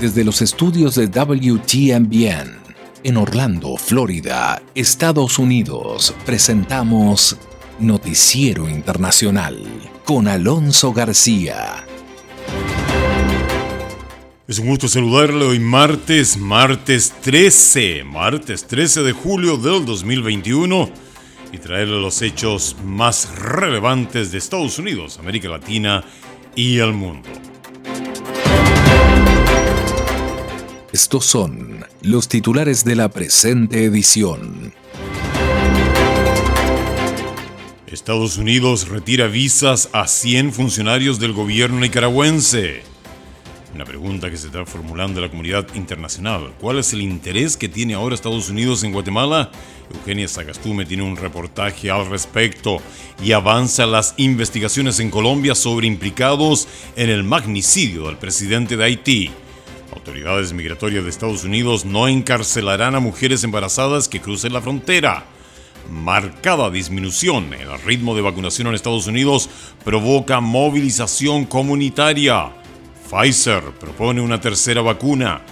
Desde los estudios de WTMBN en Orlando, Florida, Estados Unidos, presentamos Noticiero Internacional con Alonso García. Es un gusto saludarle hoy martes, martes 13, martes 13 de julio del 2021 y traerle los hechos más relevantes de Estados Unidos, América Latina y el mundo. Estos son los titulares de la presente edición. Estados Unidos retira visas a 100 funcionarios del gobierno nicaragüense. Una pregunta que se está formulando la comunidad internacional. ¿Cuál es el interés que tiene ahora Estados Unidos en Guatemala? Eugenia Sagastume tiene un reportaje al respecto y avanza las investigaciones en Colombia sobre implicados en el magnicidio del presidente de Haití. Autoridades migratorias de Estados Unidos no encarcelarán a mujeres embarazadas que crucen la frontera. Marcada disminución en el ritmo de vacunación en Estados Unidos provoca movilización comunitaria. Pfizer propone una tercera vacuna.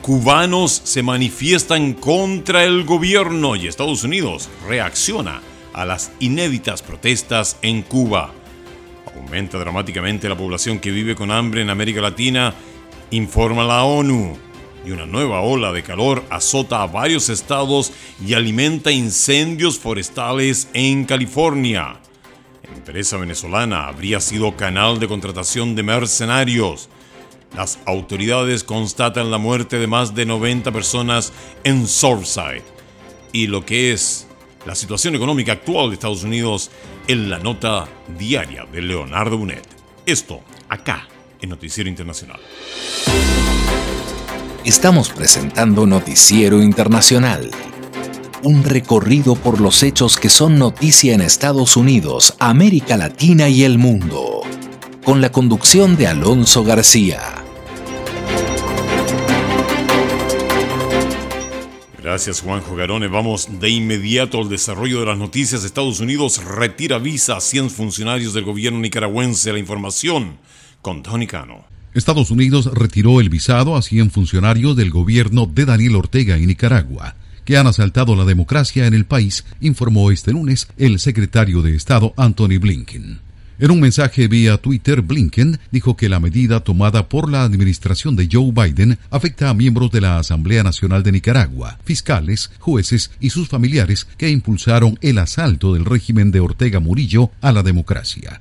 Cubanos se manifiestan contra el gobierno y Estados Unidos reacciona a las inéditas protestas en Cuba. Aumenta dramáticamente la población que vive con hambre en América Latina informa la ONU. Y una nueva ola de calor azota a varios estados y alimenta incendios forestales en California. Empresa venezolana habría sido canal de contratación de mercenarios. Las autoridades constatan la muerte de más de 90 personas en Surfside. Y lo que es la situación económica actual de Estados Unidos en la nota diaria de Leonardo Bunet. Esto acá en Noticiero Internacional. Estamos presentando Noticiero Internacional. Un recorrido por los hechos que son noticia en Estados Unidos, América Latina y el mundo. Con la conducción de Alonso García. Gracias Juanjo Garone. Vamos de inmediato al desarrollo de las noticias. Estados Unidos retira visa a 100 funcionarios del gobierno nicaragüense. La información con. Estados Unidos retiró el visado a 100 funcionarios del gobierno de Daniel Ortega en Nicaragua, que han asaltado la democracia en el país, informó este lunes el secretario de Estado Anthony Blinken. En un mensaje vía Twitter, Blinken dijo que la medida tomada por la administración de Joe Biden afecta a miembros de la Asamblea Nacional de Nicaragua, fiscales, jueces y sus familiares que impulsaron el asalto del régimen de Ortega Murillo a la democracia.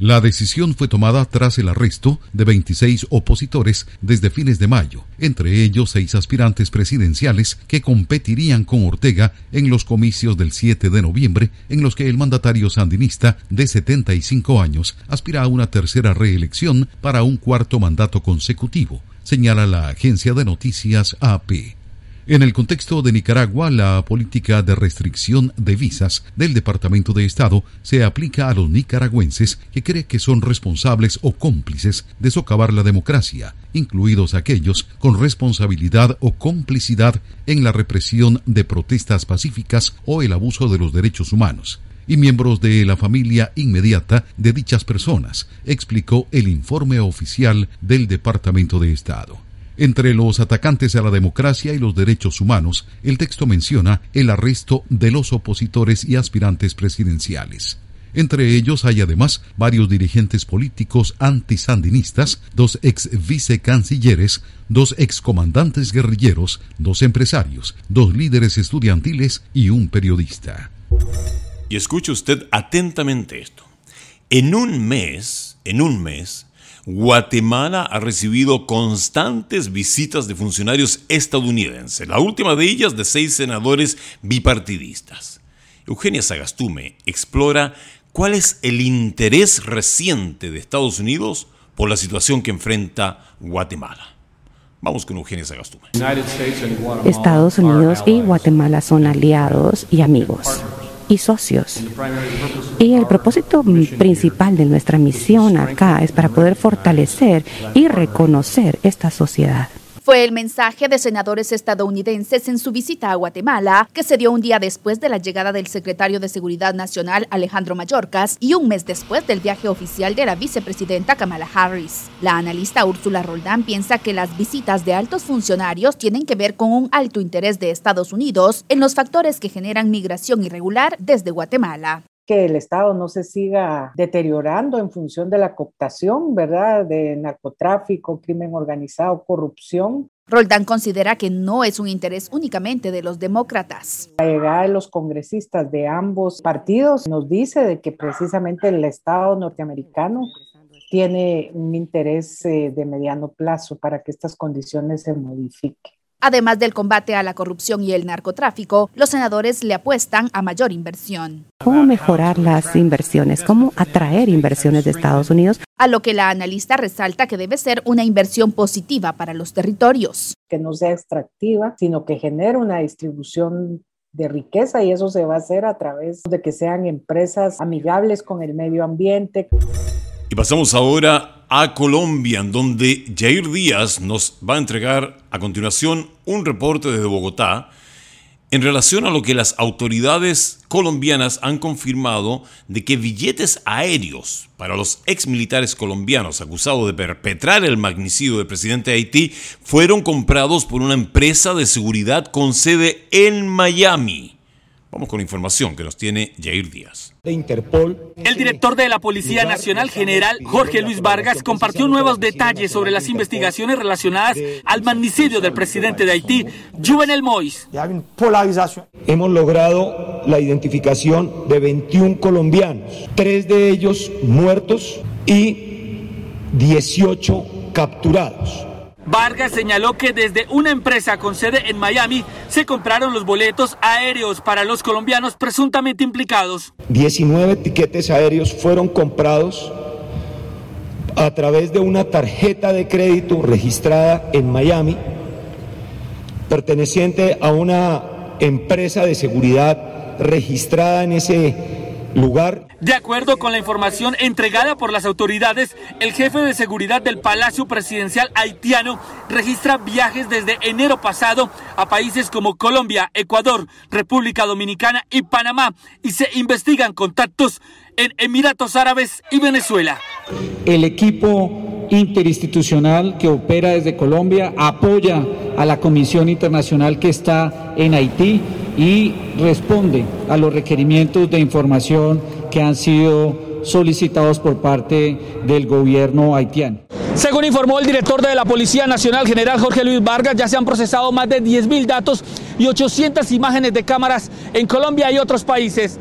La decisión fue tomada tras el arresto de 26 opositores desde fines de mayo, entre ellos seis aspirantes presidenciales que competirían con Ortega en los comicios del 7 de noviembre, en los que el mandatario sandinista de 75 años aspira a una tercera reelección para un cuarto mandato consecutivo, señala la agencia de noticias AP. En el contexto de Nicaragua, la política de restricción de visas del Departamento de Estado se aplica a los nicaragüenses que cree que son responsables o cómplices de socavar la democracia, incluidos aquellos con responsabilidad o complicidad en la represión de protestas pacíficas o el abuso de los derechos humanos y miembros de la familia inmediata de dichas personas, explicó el informe oficial del Departamento de Estado. Entre los atacantes a la democracia y los derechos humanos, el texto menciona el arresto de los opositores y aspirantes presidenciales. Entre ellos hay además varios dirigentes políticos antisandinistas, dos ex vicecancilleres, dos excomandantes guerrilleros, dos empresarios, dos líderes estudiantiles y un periodista. Y escuche usted atentamente esto. En un mes, en un mes, Guatemala ha recibido constantes visitas de funcionarios estadounidenses, la última de ellas de seis senadores bipartidistas. Eugenia Sagastume explora cuál es el interés reciente de Estados Unidos por la situación que enfrenta Guatemala. Vamos con Eugenia Sagastume. Estados Unidos y Guatemala son aliados y amigos y socios. Y el propósito principal de nuestra misión acá es para poder fortalecer y reconocer esta sociedad. Fue el mensaje de senadores estadounidenses en su visita a Guatemala, que se dio un día después de la llegada del secretario de Seguridad Nacional Alejandro Mayorkas y un mes después del viaje oficial de la vicepresidenta Kamala Harris. La analista Úrsula Roldán piensa que las visitas de altos funcionarios tienen que ver con un alto interés de Estados Unidos en los factores que generan migración irregular desde Guatemala que el Estado no se siga deteriorando en función de la cooptación, ¿verdad? De narcotráfico, crimen organizado, corrupción. Roldán considera que no es un interés únicamente de los demócratas. La llegada de los congresistas de ambos partidos nos dice de que precisamente el Estado norteamericano tiene un interés eh, de mediano plazo para que estas condiciones se modifiquen. Además del combate a la corrupción y el narcotráfico, los senadores le apuestan a mayor inversión. ¿Cómo mejorar las inversiones? ¿Cómo atraer inversiones de Estados Unidos? A lo que la analista resalta que debe ser una inversión positiva para los territorios. Que no sea extractiva, sino que genere una distribución de riqueza y eso se va a hacer a través de que sean empresas amigables con el medio ambiente. Y pasamos ahora a Colombia, en donde Jair Díaz nos va a entregar a continuación un reporte desde Bogotá en relación a lo que las autoridades colombianas han confirmado de que billetes aéreos para los exmilitares colombianos acusados de perpetrar el magnicidio del presidente de Haití fueron comprados por una empresa de seguridad con sede en Miami. Vamos con información que nos tiene Jair Díaz. Interpol. El director de la Policía Nacional General, Jorge Luis Vargas, compartió nuevos detalles sobre las investigaciones relacionadas al magnicidio del presidente de Haití, Juvenel Mois. Hemos logrado la identificación de 21 colombianos, tres de ellos muertos y 18 capturados. Vargas señaló que desde una empresa con sede en Miami se compraron los boletos aéreos para los colombianos presuntamente implicados. 19 tiquetes aéreos fueron comprados a través de una tarjeta de crédito registrada en Miami, perteneciente a una empresa de seguridad registrada en ese lugar. De acuerdo con la información entregada por las autoridades, el jefe de seguridad del Palacio Presidencial haitiano registra viajes desde enero pasado a países como Colombia, Ecuador, República Dominicana y Panamá y se investigan contactos en Emiratos Árabes y Venezuela. El equipo interinstitucional que opera desde Colombia apoya a la Comisión Internacional que está en Haití y responde a los requerimientos de información que han sido solicitados por parte del gobierno haitiano. Según informó el director de la Policía Nacional, general Jorge Luis Vargas, ya se han procesado más de 10.000 datos y 800 imágenes de cámaras en Colombia y otros países.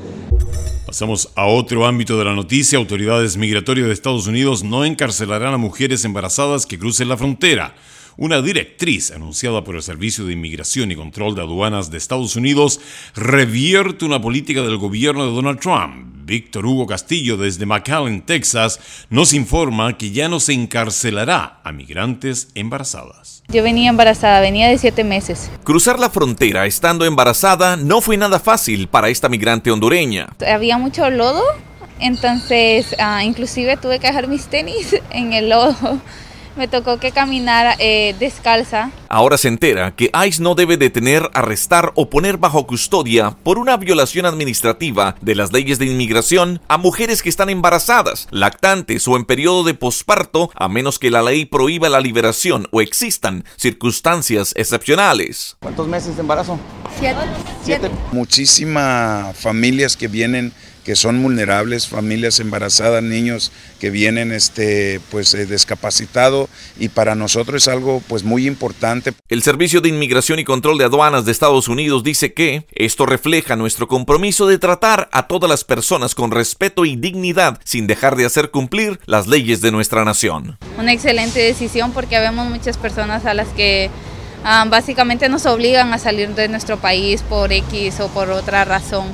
Pasamos a otro ámbito de la noticia. Autoridades migratorias de Estados Unidos no encarcelarán a mujeres embarazadas que crucen la frontera. Una directriz anunciada por el Servicio de Inmigración y Control de Aduanas de Estados Unidos revierte una política del gobierno de Donald Trump. Víctor Hugo Castillo desde McAllen, Texas, nos informa que ya no se encarcelará a migrantes embarazadas. Yo venía embarazada, venía de siete meses. Cruzar la frontera estando embarazada no fue nada fácil para esta migrante hondureña. Había mucho lodo, entonces ah, inclusive tuve que dejar mis tenis en el lodo me tocó que caminar eh, descalza. Ahora se entera que ICE no debe detener, arrestar o poner bajo custodia por una violación administrativa de las leyes de inmigración a mujeres que están embarazadas, lactantes o en periodo de posparto, a menos que la ley prohíba la liberación o existan circunstancias excepcionales. ¿Cuántos meses de embarazo? Siete. Siete. Muchísimas familias que vienen que son vulnerables, familias embarazadas, niños que vienen este, pues, eh, discapacitados y para nosotros es algo pues, muy importante. El Servicio de Inmigración y Control de Aduanas de Estados Unidos dice que esto refleja nuestro compromiso de tratar a todas las personas con respeto y dignidad sin dejar de hacer cumplir las leyes de nuestra nación. Una excelente decisión porque vemos muchas personas a las que ah, básicamente nos obligan a salir de nuestro país por X o por otra razón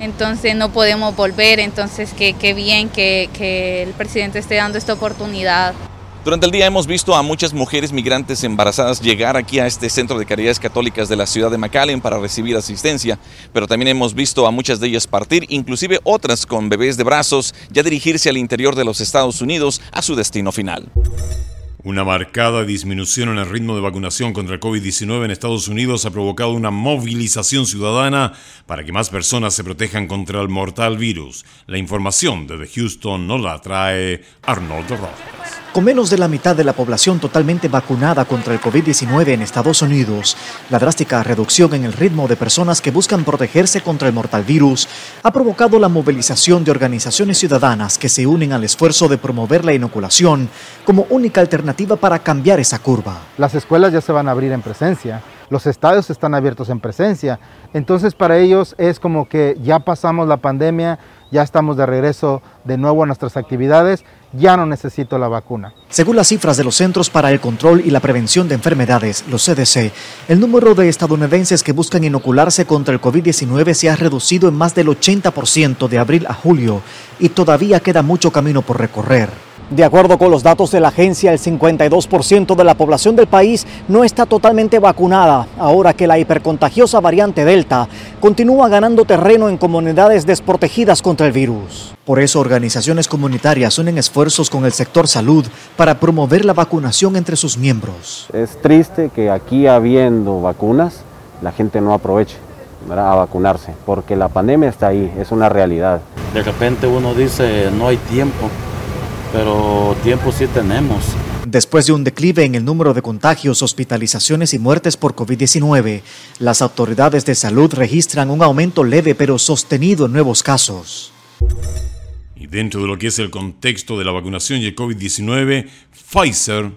entonces no podemos volver, entonces qué bien que, el presidente esté dando esta oportunidad. Durante el día hemos visto a muchas mujeres migrantes embarazadas llegar aquí a este centro de caridades católicas de la ciudad de McAllen para recibir asistencia, pero también hemos visto a muchas de ellas partir, inclusive otras con bebés de brazos, ya dirigirse al interior de los Estados Unidos a su destino final. Una marcada disminución en el ritmo de vacunación contra el COVID-19 en Estados Unidos ha provocado una movilización ciudadana para que más personas se protejan contra el mortal virus. La información desde Houston nos la trae Arnoldo Rojas. Con menos de la mitad de la población totalmente vacunada contra el COVID-19 en Estados Unidos, la drástica reducción en el ritmo de personas que buscan protegerse contra el mortal virus ha provocado la movilización de organizaciones ciudadanas que se unen al esfuerzo de promover la inoculación como única alternativa para cambiar esa curva. Las escuelas ya se van a abrir en presencia, los estadios están abiertos en presencia, entonces para ellos es como que ya pasamos la pandemia, ya estamos de regreso de nuevo a nuestras actividades, ya no necesito la vacuna. Según las cifras de los Centros para el Control y la Prevención de Enfermedades, los CDC, el número de estadounidenses que buscan inocularse contra el COVID-19 se ha reducido en más del 80% de abril a julio y todavía queda mucho camino por recorrer. De acuerdo con los datos de la agencia, el 52% de la población del país no está totalmente vacunada, ahora que la hipercontagiosa variante Delta continúa ganando terreno en comunidades desprotegidas contra el virus. Por eso, organizaciones comunitarias unen esfuerzos con el sector salud para promover la vacunación entre sus miembros. Es triste que aquí habiendo vacunas, la gente no aproveche a vacunarse, porque la pandemia está ahí, es una realidad. De repente uno dice, no hay tiempo pero tiempo sí tenemos. Después de un declive en el número de contagios, hospitalizaciones y muertes por COVID-19, las autoridades de salud registran un aumento leve pero sostenido en nuevos casos. Y dentro de lo que es el contexto de la vacunación y el COVID-19, Pfizer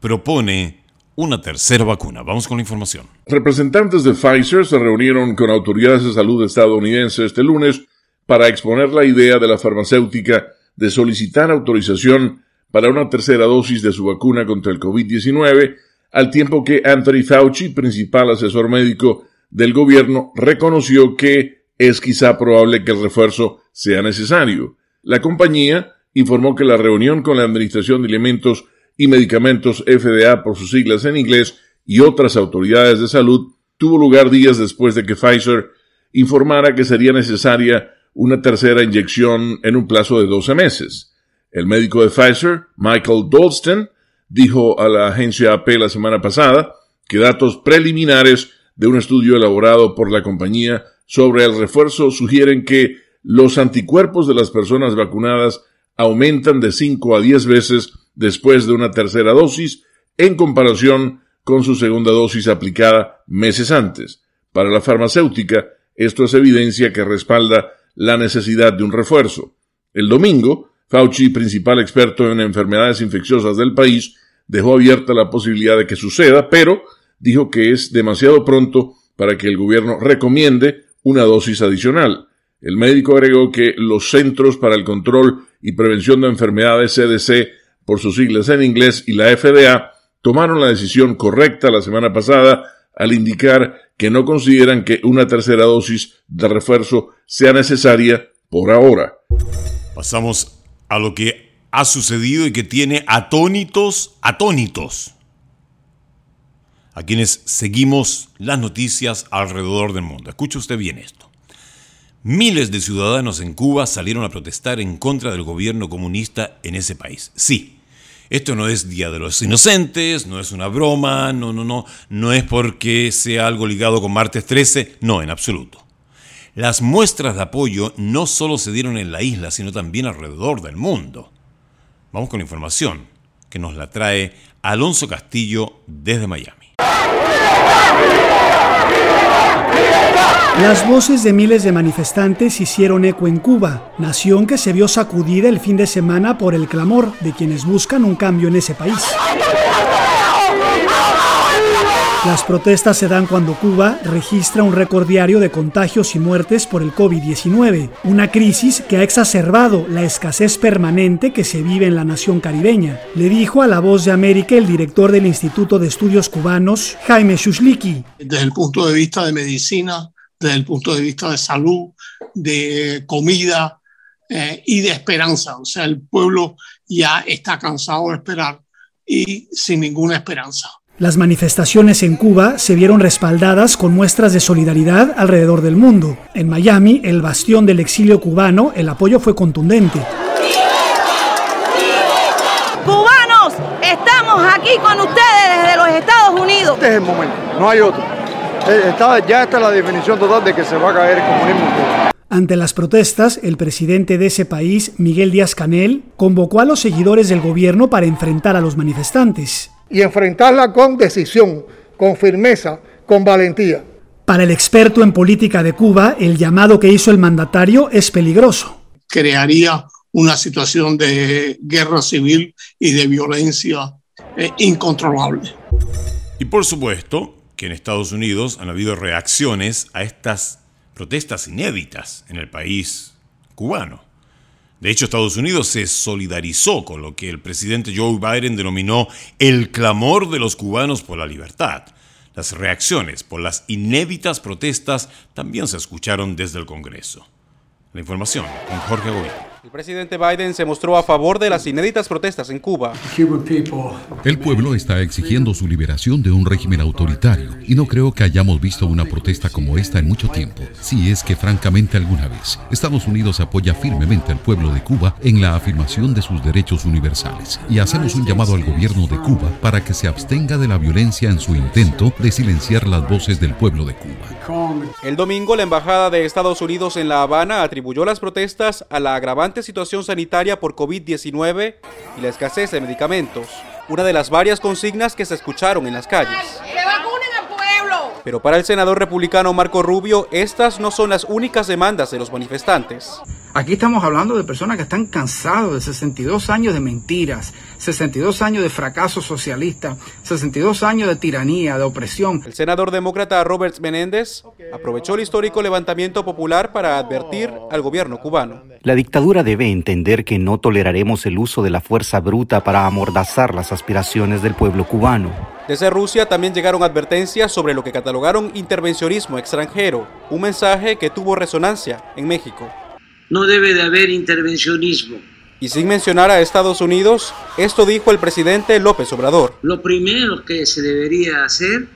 propone una tercera vacuna. Vamos con la información. Representantes de Pfizer se reunieron con autoridades de salud estadounidenses este lunes para exponer la idea de la farmacéutica de solicitar autorización para una tercera dosis de su vacuna contra el COVID-19, al tiempo que Anthony Fauci, principal asesor médico del gobierno, reconoció que es quizá probable que el refuerzo sea necesario. La compañía informó que la reunión con la Administración de Alimentos y Medicamentos FDA por sus siglas en inglés y otras autoridades de salud tuvo lugar días después de que Pfizer informara que sería necesaria una tercera inyección en un plazo de 12 meses. El médico de Pfizer, Michael Dolston, dijo a la agencia AP la semana pasada que datos preliminares de un estudio elaborado por la compañía sobre el refuerzo sugieren que los anticuerpos de las personas vacunadas aumentan de 5 a 10 veces después de una tercera dosis en comparación con su segunda dosis aplicada meses antes. Para la farmacéutica, esto es evidencia que respalda la necesidad de un refuerzo. El domingo, Fauci, principal experto en enfermedades infecciosas del país, dejó abierta la posibilidad de que suceda, pero dijo que es demasiado pronto para que el gobierno recomiende una dosis adicional. El médico agregó que los Centros para el Control y Prevención de Enfermedades CDC, por sus siglas en inglés, y la FDA tomaron la decisión correcta la semana pasada al indicar que no consideran que una tercera dosis de refuerzo sea necesaria por ahora. Pasamos a lo que ha sucedido y que tiene atónitos, atónitos, a quienes seguimos las noticias alrededor del mundo. Escuche usted bien esto. Miles de ciudadanos en Cuba salieron a protestar en contra del gobierno comunista en ese país. Sí, esto no es Día de los Inocentes, no es una broma, no, no, no, no es porque sea algo ligado con martes 13, no, en absoluto. Las muestras de apoyo no solo se dieron en la isla, sino también alrededor del mundo. Vamos con la información que nos la trae Alonso Castillo desde Miami. Las voces de miles de manifestantes hicieron eco en Cuba, nación que se vio sacudida el fin de semana por el clamor de quienes buscan un cambio en ese país. Las protestas se dan cuando Cuba registra un récord diario de contagios y muertes por el COVID-19, una crisis que ha exacerbado la escasez permanente que se vive en la nación caribeña, le dijo a La Voz de América el director del Instituto de Estudios Cubanos, Jaime Shushliki. Desde el punto de vista de medicina, desde el punto de vista de salud, de comida eh, y de esperanza. O sea, el pueblo ya está cansado de esperar y sin ninguna esperanza. Las manifestaciones en Cuba se vieron respaldadas con muestras de solidaridad alrededor del mundo. En Miami, el bastión del exilio cubano, el apoyo fue contundente. ¡Cubanos! ¡Estamos aquí con ustedes desde los Estados Unidos. Este es el momento, no hay otro. Eh, ya está la definición total de que se va a caer el comunismo. Ante las protestas, el presidente de ese país, Miguel Díaz Canel, convocó a los seguidores del gobierno para enfrentar a los manifestantes. Y enfrentarla con decisión, con firmeza, con valentía. Para el experto en política de Cuba, el llamado que hizo el mandatario es peligroso. Crearía una situación de guerra civil y de violencia eh, incontrolable. Y por supuesto que en Estados Unidos han habido reacciones a estas protestas inéditas en el país cubano. De hecho, Estados Unidos se solidarizó con lo que el presidente Joe Biden denominó el clamor de los cubanos por la libertad. Las reacciones por las inéditas protestas también se escucharon desde el Congreso. La información con Jorge Gobierno. El presidente Biden se mostró a favor de las inéditas protestas en Cuba. El pueblo está exigiendo su liberación de un régimen autoritario y no creo que hayamos visto una protesta como esta en mucho tiempo, si es que francamente alguna vez Estados Unidos apoya firmemente al pueblo de Cuba en la afirmación de sus derechos universales y hacemos un llamado al gobierno de Cuba para que se abstenga de la violencia en su intento de silenciar las voces del pueblo de Cuba. El domingo la embajada de Estados Unidos en La Habana atribuyó las protestas a la agravante situación sanitaria por COVID-19 y la escasez de medicamentos, una de las varias consignas que se escucharon en las calles. Pero para el senador republicano Marco Rubio, estas no son las únicas demandas de los manifestantes. Aquí estamos hablando de personas que están cansados de 62 años de mentiras, 62 años de fracaso socialista, 62 años de tiranía, de opresión. El senador demócrata Robert Menéndez aprovechó el histórico levantamiento popular para advertir al gobierno cubano. La dictadura debe entender que no toleraremos el uso de la fuerza bruta para amordazar las aspiraciones del pueblo cubano. Desde Rusia también llegaron advertencias sobre lo que catalogaron intervencionismo extranjero, un mensaje que tuvo resonancia en México no debe de haber intervencionismo. Y sin mencionar a Estados Unidos, esto dijo el presidente López Obrador. Lo primero que se debería hacer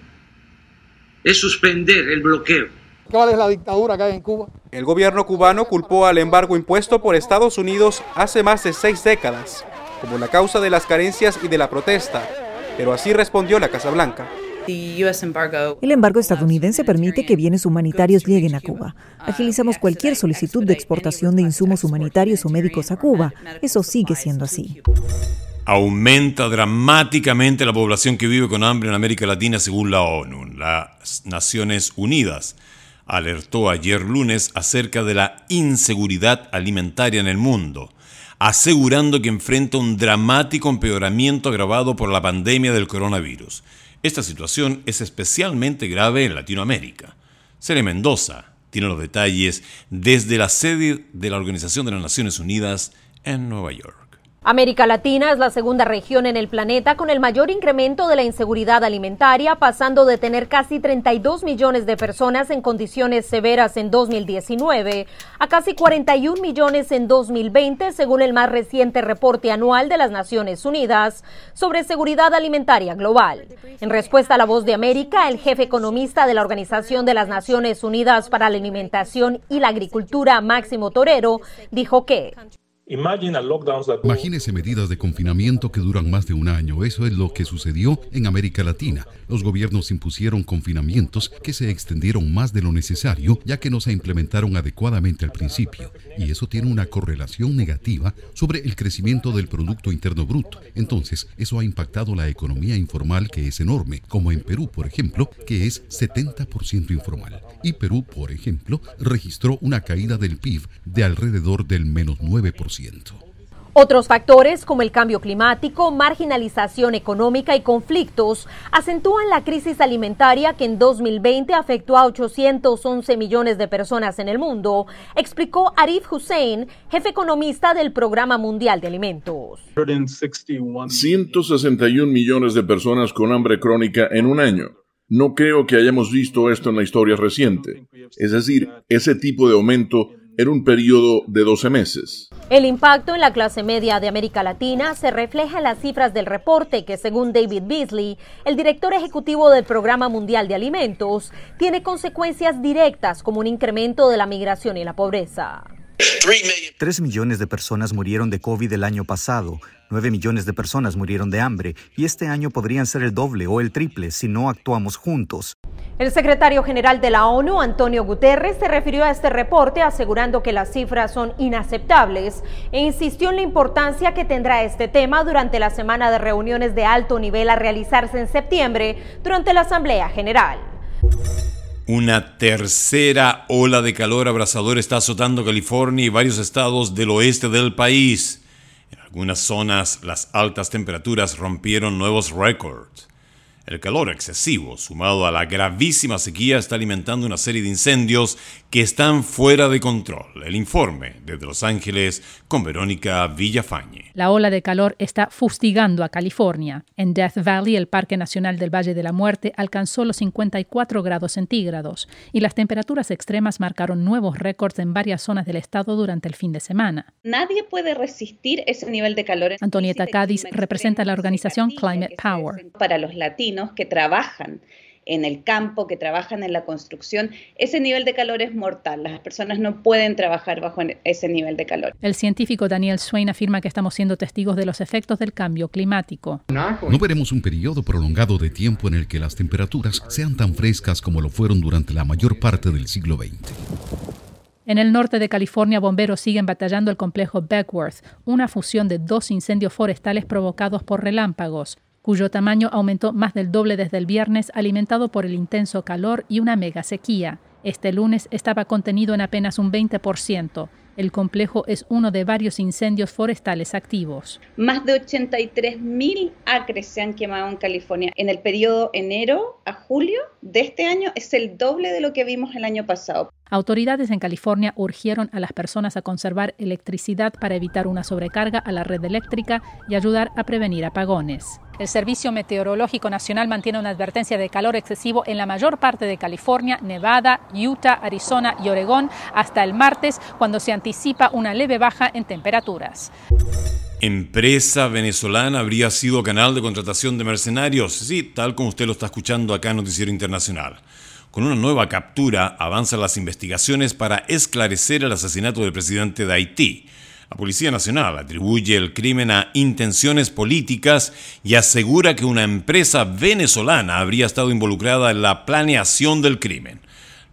es suspender el bloqueo. ¿Cuál es la dictadura que hay en Cuba? El gobierno cubano culpó al embargo impuesto por Estados Unidos hace más de seis décadas como la causa de las carencias y de la protesta, pero así respondió la Casa Blanca. El embargo estadounidense permite que bienes humanitarios lleguen a Cuba. Agilizamos cualquier solicitud de exportación de insumos humanitarios o médicos a Cuba. Eso sigue siendo así. Aumenta dramáticamente la población que vive con hambre en América Latina según la ONU. Las Naciones Unidas alertó ayer lunes acerca de la inseguridad alimentaria en el mundo, asegurando que enfrenta un dramático empeoramiento agravado por la pandemia del coronavirus. Esta situación es especialmente grave en Latinoamérica. Cere Mendoza tiene los detalles desde la sede de la Organización de las Naciones Unidas en Nueva York. América Latina es la segunda región en el planeta con el mayor incremento de la inseguridad alimentaria, pasando de tener casi 32 millones de personas en condiciones severas en 2019 a casi 41 millones en 2020, según el más reciente reporte anual de las Naciones Unidas sobre seguridad alimentaria global. En respuesta a la voz de América, el jefe economista de la Organización de las Naciones Unidas para la Alimentación y la Agricultura, Máximo Torero, dijo que Imagínese medidas de confinamiento que duran más de un año. Eso es lo que sucedió en América Latina. Los gobiernos impusieron confinamientos que se extendieron más de lo necesario, ya que no se implementaron adecuadamente al principio. Y eso tiene una correlación negativa sobre el crecimiento del Producto Interno Bruto. Entonces, eso ha impactado la economía informal, que es enorme, como en Perú, por ejemplo, que es 70% informal. Y Perú, por ejemplo, registró una caída del PIB de alrededor del menos 9%. Otros factores como el cambio climático, marginalización económica y conflictos acentúan la crisis alimentaria que en 2020 afectó a 811 millones de personas en el mundo, explicó Arif Hussein, jefe economista del Programa Mundial de Alimentos. 161 millones de personas con hambre crónica en un año. No creo que hayamos visto esto en la historia reciente. Es decir, ese tipo de aumento en un periodo de 12 meses. El impacto en la clase media de América Latina se refleja en las cifras del reporte que, según David Beasley, el director ejecutivo del Programa Mundial de Alimentos, tiene consecuencias directas como un incremento de la migración y la pobreza. Tres millones de personas murieron de COVID el año pasado, nueve millones de personas murieron de hambre y este año podrían ser el doble o el triple si no actuamos juntos. El secretario general de la ONU, Antonio Guterres, se refirió a este reporte asegurando que las cifras son inaceptables e insistió en la importancia que tendrá este tema durante la semana de reuniones de alto nivel a realizarse en septiembre durante la Asamblea General. Una tercera ola de calor abrasador está azotando California y varios estados del oeste del país. En algunas zonas las altas temperaturas rompieron nuevos récords. El calor excesivo, sumado a la gravísima sequía, está alimentando una serie de incendios que están fuera de control. El informe desde Los Ángeles con Verónica Villafañe. La ola de calor está fustigando a California. En Death Valley, el Parque Nacional del Valle de la Muerte alcanzó los 54 grados centígrados y las temperaturas extremas marcaron nuevos récords en varias zonas del estado durante el fin de semana. Nadie puede resistir ese nivel de calor. Antonieta Cádiz representa la organización Climate Power. Para los latinos que trabajan en el campo, que trabajan en la construcción, ese nivel de calor es mortal. Las personas no pueden trabajar bajo ese nivel de calor. El científico Daniel Swain afirma que estamos siendo testigos de los efectos del cambio climático. No veremos un periodo prolongado de tiempo en el que las temperaturas sean tan frescas como lo fueron durante la mayor parte del siglo XX. En el norte de California, bomberos siguen batallando el complejo Beckworth, una fusión de dos incendios forestales provocados por relámpagos cuyo tamaño aumentó más del doble desde el viernes, alimentado por el intenso calor y una mega sequía. Este lunes estaba contenido en apenas un 20%. El complejo es uno de varios incendios forestales activos. Más de 83.000 acres se han quemado en California. En el periodo enero a julio de este año es el doble de lo que vimos el año pasado. Autoridades en California urgieron a las personas a conservar electricidad para evitar una sobrecarga a la red eléctrica y ayudar a prevenir apagones. El Servicio Meteorológico Nacional mantiene una advertencia de calor excesivo en la mayor parte de California, Nevada, Utah, Arizona y Oregón hasta el martes, cuando se anticipa una leve baja en temperaturas. Empresa venezolana habría sido canal de contratación de mercenarios, sí, tal como usted lo está escuchando acá en Noticiero Internacional. Con una nueva captura avanzan las investigaciones para esclarecer el asesinato del presidente de Haití. La Policía Nacional atribuye el crimen a intenciones políticas y asegura que una empresa venezolana habría estado involucrada en la planeación del crimen.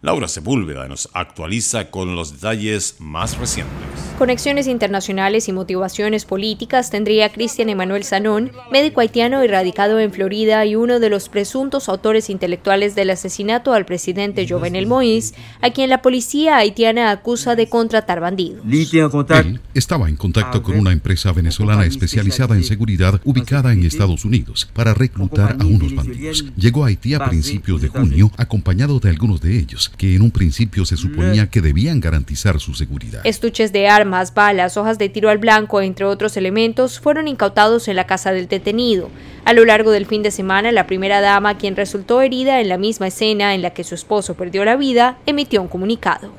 Laura Sepúlveda nos actualiza con los detalles más recientes. Conexiones internacionales y motivaciones políticas tendría Cristian Emanuel Sanón, médico haitiano radicado en Florida y uno de los presuntos autores intelectuales del asesinato al presidente Jovenel Moïse, a quien la policía haitiana acusa de contratar bandidos. Él estaba en contacto con una empresa venezolana especializada en seguridad ubicada en Estados Unidos para reclutar a unos bandidos. Llegó a Haití a principios de junio acompañado de algunos de ellos que en un principio se suponía que debían garantizar su seguridad. Estuches de armas, balas, hojas de tiro al blanco, entre otros elementos, fueron incautados en la casa del detenido. A lo largo del fin de semana, la primera dama, quien resultó herida en la misma escena en la que su esposo perdió la vida, emitió un comunicado.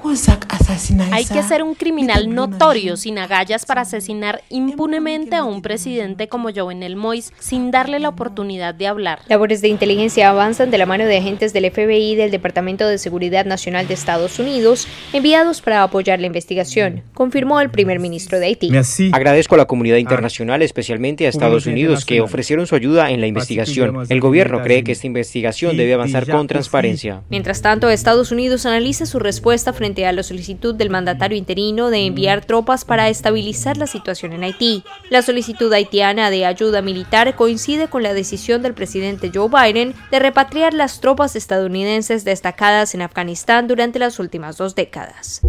Hay que ser un criminal notorio sin agallas para asesinar impunemente a un presidente como Jovenel Moïse sin darle la oportunidad de hablar. Labores de inteligencia avanzan de la mano de agentes del FBI y del Departamento de Seguridad Nacional de Estados Unidos enviados para apoyar la investigación, confirmó el primer ministro de Haití. Agradezco a la comunidad internacional, especialmente a Estados Unidos, que ofrecieron su ayuda en la investigación. El gobierno cree que esta investigación debe avanzar con transparencia. Mientras tanto, Estados Unidos analiza su respuesta frente a la solicitud del mandatario interino de enviar tropas para estabilizar la situación en Haití. La solicitud haitiana de ayuda militar coincide con la decisión del presidente Joe Biden de repatriar las tropas estadounidenses destacadas en Afganistán durante las últimas dos décadas.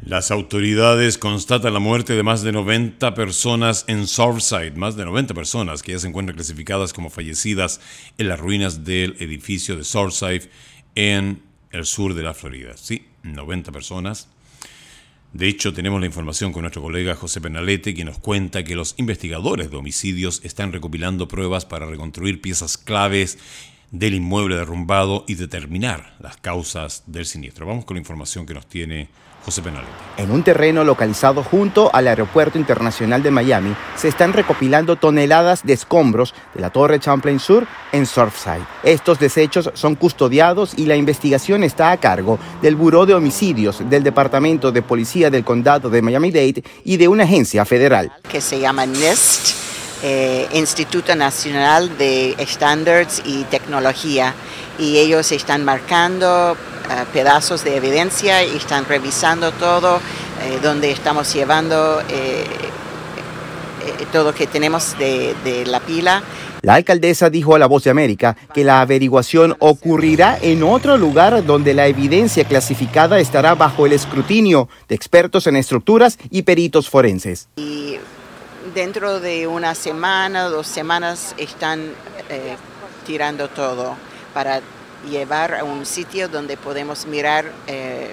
Las autoridades constatan la muerte de más de 90 personas en Surfside, más de 90 personas que ya se encuentran clasificadas como fallecidas en las ruinas del edificio de Surfside en el sur de la Florida. Sí, 90 personas. De hecho, tenemos la información con nuestro colega José Penalete, quien nos cuenta que los investigadores de homicidios están recopilando pruebas para reconstruir piezas claves del inmueble derrumbado y determinar las causas del siniestro. Vamos con la información que nos tiene José Penalete. En un terreno localizado junto al Aeropuerto Internacional de Miami, se están recopilando toneladas de escombros de la Torre Champlain Sur en Surfside. Estos desechos son custodiados y la investigación está a cargo del Buró de Homicidios del Departamento de Policía del Condado de Miami-Dade y de una agencia federal. Que se llama NIST, eh, Instituto Nacional de Estándares y Tecnología. Y ellos están marcando eh, pedazos de evidencia y están revisando todo, eh, donde estamos llevando eh, todo que tenemos de, de la pila. La alcaldesa dijo a La Voz de América que la averiguación ocurrirá en otro lugar donde la evidencia clasificada estará bajo el escrutinio de expertos en estructuras y peritos forenses. Y dentro de una semana, dos semanas, están tirando todo para llevar a un sitio donde podemos mirar, eh,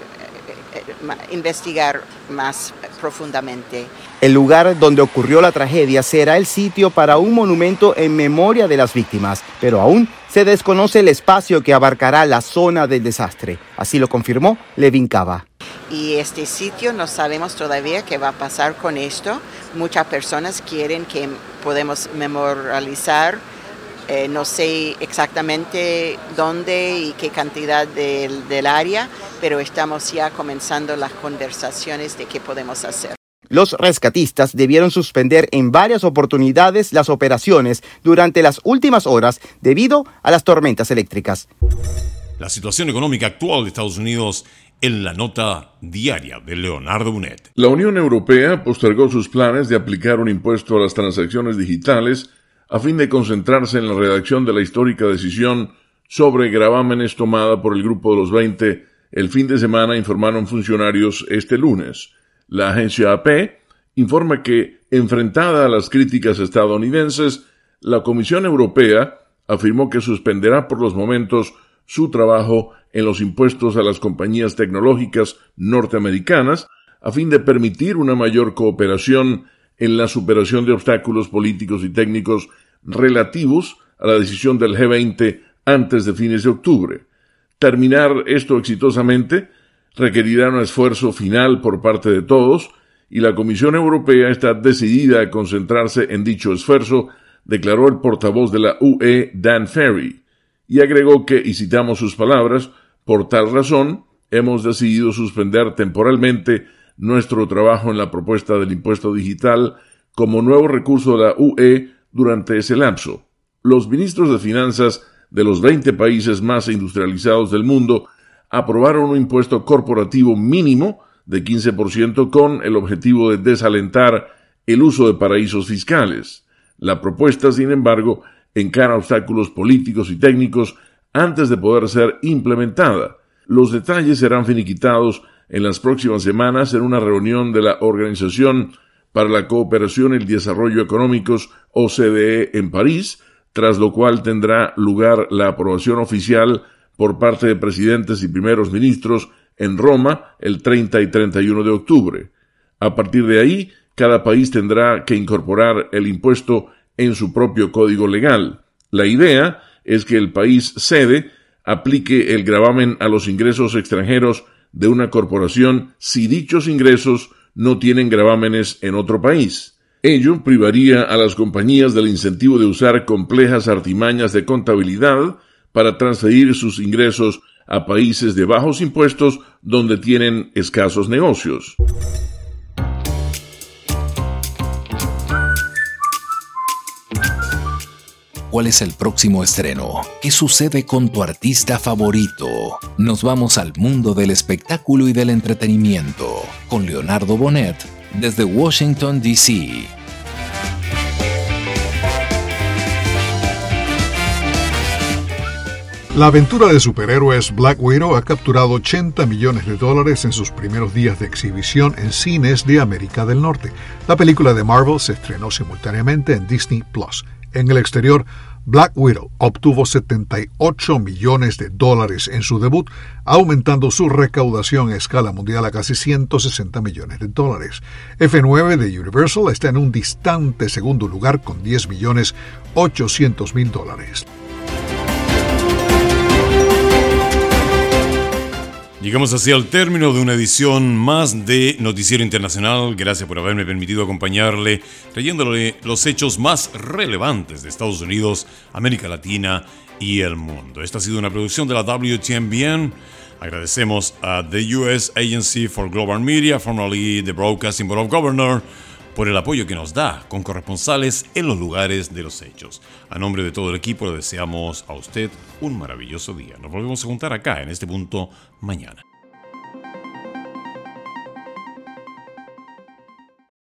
eh, eh, investigar más profundamente. El lugar donde ocurrió la tragedia será el sitio para un monumento en memoria de las víctimas, pero aún se desconoce el espacio que abarcará la zona del desastre. Así lo confirmó Levin Cava. Y este sitio no sabemos todavía qué va a pasar con esto. Muchas personas quieren que podemos memorializar eh, no sé exactamente dónde y qué cantidad del, del área, pero estamos ya comenzando las conversaciones de qué podemos hacer. Los rescatistas debieron suspender en varias oportunidades las operaciones durante las últimas horas debido a las tormentas eléctricas. La situación económica actual de Estados Unidos en la nota diaria de Leonardo Bunet. La Unión Europea postergó sus planes de aplicar un impuesto a las transacciones digitales a fin de concentrarse en la redacción de la histórica decisión sobre gravámenes tomada por el Grupo de los 20 el fin de semana, informaron funcionarios este lunes. La agencia AP informa que, enfrentada a las críticas estadounidenses, la Comisión Europea afirmó que suspenderá por los momentos su trabajo en los impuestos a las compañías tecnológicas norteamericanas a fin de permitir una mayor cooperación en la superación de obstáculos políticos y técnicos relativos a la decisión del G20 antes de fines de octubre. Terminar esto exitosamente requerirá un esfuerzo final por parte de todos y la Comisión Europea está decidida a concentrarse en dicho esfuerzo, declaró el portavoz de la UE, Dan Ferry, y agregó que, y citamos sus palabras, por tal razón, hemos decidido suspender temporalmente nuestro trabajo en la propuesta del impuesto digital como nuevo recurso de la UE durante ese lapso. Los ministros de Finanzas de los 20 países más industrializados del mundo aprobaron un impuesto corporativo mínimo de 15% con el objetivo de desalentar el uso de paraísos fiscales. La propuesta, sin embargo, encara obstáculos políticos y técnicos antes de poder ser implementada. Los detalles serán finiquitados en las próximas semanas en una reunión de la Organización para la Cooperación y el Desarrollo Económicos OCDE en París, tras lo cual tendrá lugar la aprobación oficial por parte de presidentes y primeros ministros en Roma el 30 y 31 de octubre. A partir de ahí, cada país tendrá que incorporar el impuesto en su propio código legal. La idea es que el país sede aplique el gravamen a los ingresos extranjeros de una corporación si dichos ingresos no tienen gravámenes en otro país. Ello privaría a las compañías del incentivo de usar complejas artimañas de contabilidad para transferir sus ingresos a países de bajos impuestos donde tienen escasos negocios. Cuál es el próximo estreno, qué sucede con tu artista favorito. Nos vamos al mundo del espectáculo y del entretenimiento con Leonardo Bonet desde Washington, D.C. La aventura de superhéroes Black Widow ha capturado 80 millones de dólares en sus primeros días de exhibición en cines de América del Norte. La película de Marvel se estrenó simultáneamente en Disney Plus. En el exterior, Black Widow obtuvo 78 millones de dólares en su debut, aumentando su recaudación a escala mundial a casi 160 millones de dólares. F9 de Universal está en un distante segundo lugar con 10 millones 800 mil dólares. Llegamos así al término de una edición más de Noticiero Internacional. Gracias por haberme permitido acompañarle, trayéndole los hechos más relevantes de Estados Unidos, América Latina y el mundo. Esta ha sido una producción de la WTMBN. Agradecemos a the U.S. Agency for Global Media, formerly the Broadcasting Board of Governors, por el apoyo que nos da con corresponsales en los lugares de los hechos. A nombre de todo el equipo le deseamos a usted un maravilloso día. Nos volvemos a juntar acá en este punto mañana.